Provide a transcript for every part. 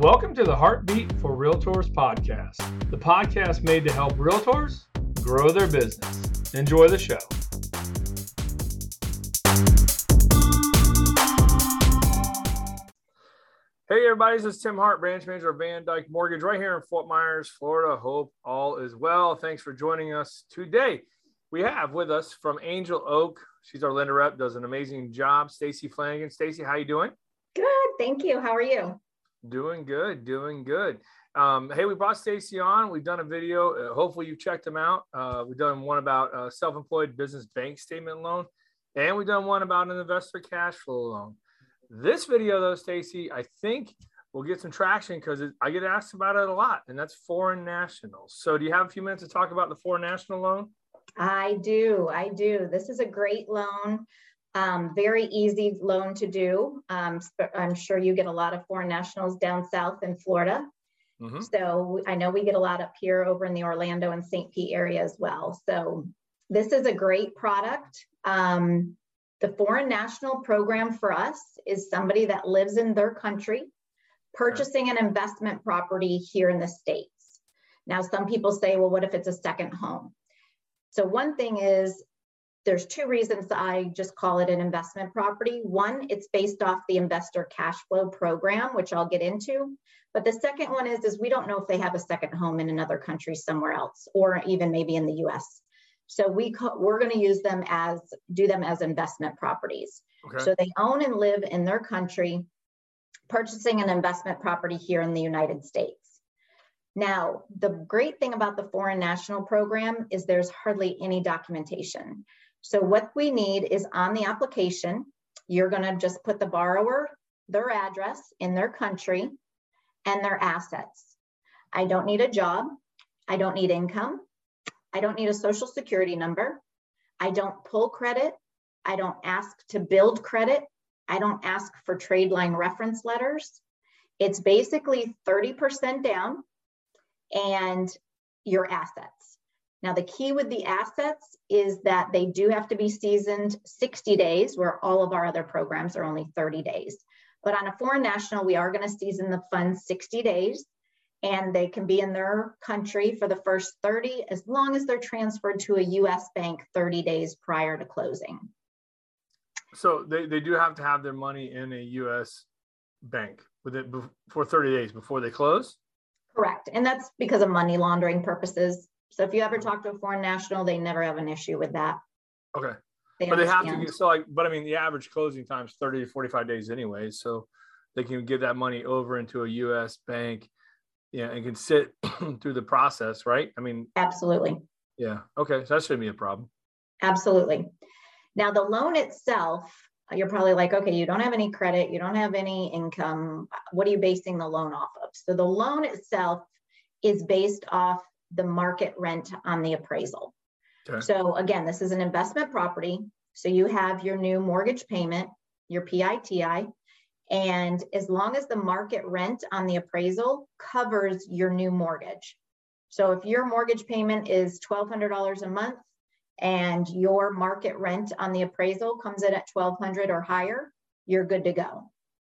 Welcome to the Heartbeat for Realtors podcast, the podcast made to help realtors grow their business. Enjoy the show. Hey everybody, this is Tim Hart, branch manager of Van Dyk Mortgage right here in Fort Myers, Florida. Hope all is well. Thanks for joining us today. We have with us from Angel Oak. She's our lender rep, does an amazing job. Stacy Flanigan. Stacy, how you doing? Good, thank you. How are you? Doing good, doing good. Um, hey, we brought Stacy on. We've done a video. Uh, hopefully, you've checked them out. Uh, we've done one about uh, self-employed business bank statement loan, and we've done one about an investor cash flow loan. This video, though, Stacy, I think we'll get some traction because I get asked about it a lot, and that's foreign nationals. So, do you have a few minutes to talk about the foreign national loan? I do. I do. This is a great loan. Um, very easy loan to do. Um, I'm sure you get a lot of foreign nationals down south in Florida. Mm-hmm. So I know we get a lot up here over in the Orlando and St. Pete area as well. So this is a great product. Um, the foreign national program for us is somebody that lives in their country purchasing an investment property here in the States. Now, some people say, well, what if it's a second home? So, one thing is there's two reasons I just call it an investment property. One, it's based off the investor cash flow program, which I'll get into. But the second one is, is we don't know if they have a second home in another country somewhere else, or even maybe in the US. So we we're going to use them as do them as investment properties. Okay. So they own and live in their country, purchasing an investment property here in the United States. Now, the great thing about the foreign national program is there's hardly any documentation. So what we need is on the application, you're going to just put the borrower, their address in their country, and their assets. I don't need a job. I don't need income. I don't need a social security number. I don't pull credit. I don't ask to build credit. I don't ask for trade line reference letters. It's basically 30% down and your assets. Now, the key with the assets is that they do have to be seasoned 60 days, where all of our other programs are only 30 days. But on a foreign national, we are going to season the funds 60 days and they can be in their country for the first 30 as long as they're transferred to a US bank 30 days prior to closing. So they, they do have to have their money in a US bank with it for 30 days before they close? Correct. And that's because of money laundering purposes. So if you ever mm-hmm. talk to a foreign national, they never have an issue with that. Okay. They but understand. they have to, so like, but I mean, the average closing time is 30 to 45 days anyway. So they can give that money over into a US bank yeah, and can sit through the process, right? I mean, absolutely. Yeah. Okay. So that shouldn't be a problem. Absolutely. Now, the loan itself, you're probably like, okay, you don't have any credit, you don't have any income. What are you basing the loan off of? So the loan itself is based off the market rent on the appraisal. Okay. So again, this is an investment property. So you have your new mortgage payment, your PITI, and as long as the market rent on the appraisal covers your new mortgage. So if your mortgage payment is $1,200 a month and your market rent on the appraisal comes in at 1200 or higher, you're good to go.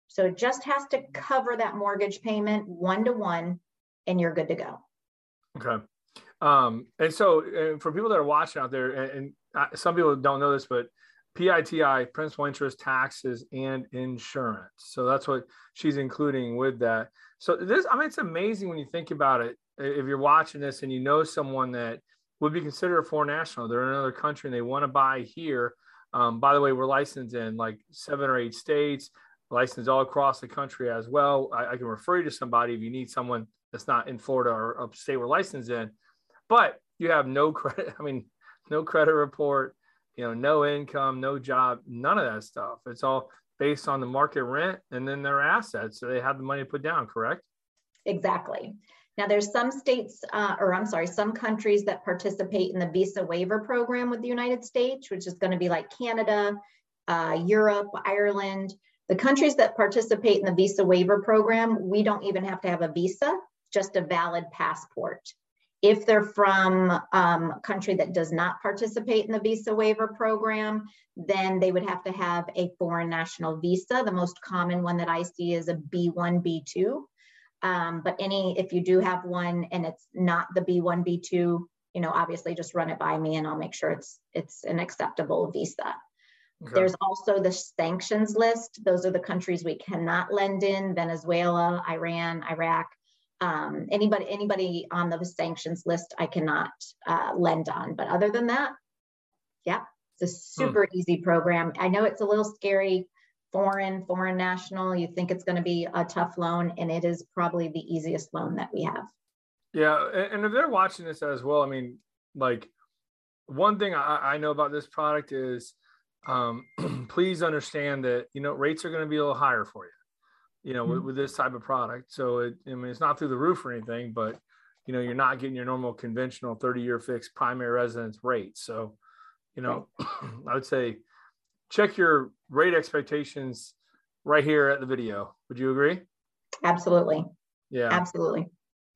So it just has to cover that mortgage payment one to one and you're good to go. Okay. Um, and so uh, for people that are watching out there, and, and some people don't know this, but PITI, principal interest, taxes, and insurance. So that's what she's including with that. So this, I mean, it's amazing when you think about it. If you're watching this and you know someone that would be considered a foreign national, they're in another country and they want to buy here. Um, by the way, we're licensed in like seven or eight states, licensed all across the country as well. I, I can refer you to somebody if you need someone that's not in Florida or upstate we're licensed in. But you have no credit. I mean, no credit report you know, no income, no job, none of that stuff. It's all based on the market rent and then their assets. So they have the money to put down, correct? Exactly. Now, there's some states, uh, or I'm sorry, some countries that participate in the visa waiver program with the United States, which is going to be like Canada, uh, Europe, Ireland. The countries that participate in the visa waiver program, we don't even have to have a visa, just a valid passport. If they're from um, a country that does not participate in the visa waiver program, then they would have to have a foreign national visa. The most common one that I see is a B1, B2. Um, but any, if you do have one and it's not the B1, B2, you know, obviously just run it by me and I'll make sure it's it's an acceptable visa. Okay. There's also the sanctions list. Those are the countries we cannot lend in: Venezuela, Iran, Iraq. Um, anybody anybody on the sanctions list, I cannot uh, lend on. But other than that, yeah, it's a hmm. super hmm. easy program. I know it's a little scary foreign, foreign national, you think it's going to be a tough loan, and it is probably the easiest loan that we have. Yeah, and if they're watching this as well, I mean, like one thing I, I know about this product is, um, please understand that you know rates are going to be a little higher for you, you know, mm-hmm. with, with, this type of product. So it, I mean, it's not through the roof or anything, but you know, you're not getting your normal conventional 30-year fixed primary residence rate. So, you know. I would say check your rate expectations right here at the video. Would you agree? Absolutely. Yeah. Absolutely.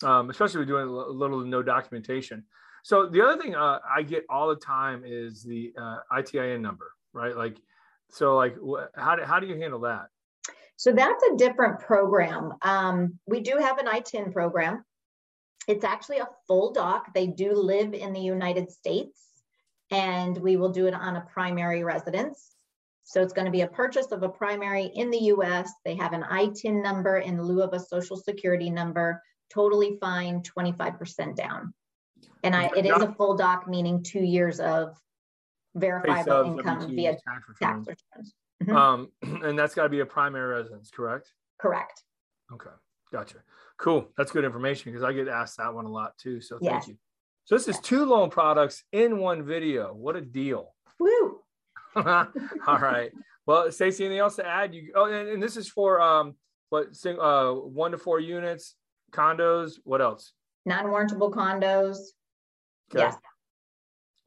Um, especially with doing a little to no documentation. So the other thing uh, I get all the time is the uh, ITIN number, right? Like, so like, wh- how do, how do you handle that? So that's a different program. Um, we do have an ITIN program. It's actually a full doc. They do live in the United States and we will do it on a primary residence. So it's going to be a purchase of a primary in the US. They have an ITIN number in lieu of a social security number, totally fine, 25% down. And I, it is a full doc, meaning two years of verifiable income via tax returns. Mm-hmm. Um, and that's got to be a primary residence, correct? Correct. Okay, gotcha. Cool. That's good information because I get asked that one a lot too. So thank yes. you. So this is two loan products in one video. What a deal. Woo. All right. Well, Stacy, anything else to add? You oh, and, and this is for um what uh one to four units, condos. What else? Non-warrantable condos. Okay. Yes.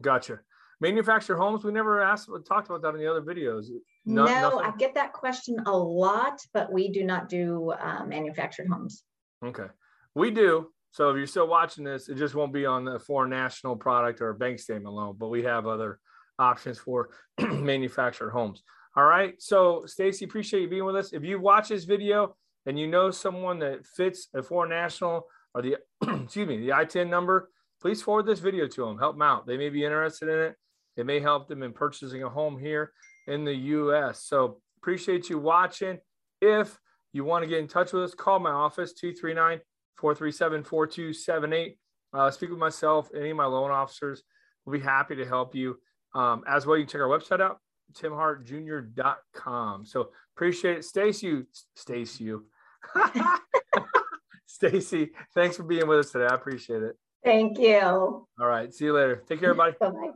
Gotcha. Manufactured homes. We never asked talked about that in the other videos. No, no I get that question a lot, but we do not do uh, manufactured homes. Okay, we do. So if you're still watching this, it just won't be on the foreign national product or bank statement loan, but we have other options for manufactured homes. All right. So, Stacy, appreciate you being with us. If you watch this video and you know someone that fits a foreign national or the excuse me, the ITIN number, please forward this video to them. Help them out. They may be interested in it. It may help them in purchasing a home here in the U.S. So, appreciate you watching. If you want to get in touch with us, call my office 239 437 4278. Uh, speak with myself, any of my loan officers. We'll be happy to help you. Um, as well, you can check our website out, timhartjr.com. So appreciate it. Stacy, Stacy, Stacy, thanks for being with us today. I appreciate it. Thank you. All right. See you later. Take care, everybody. Bye bye.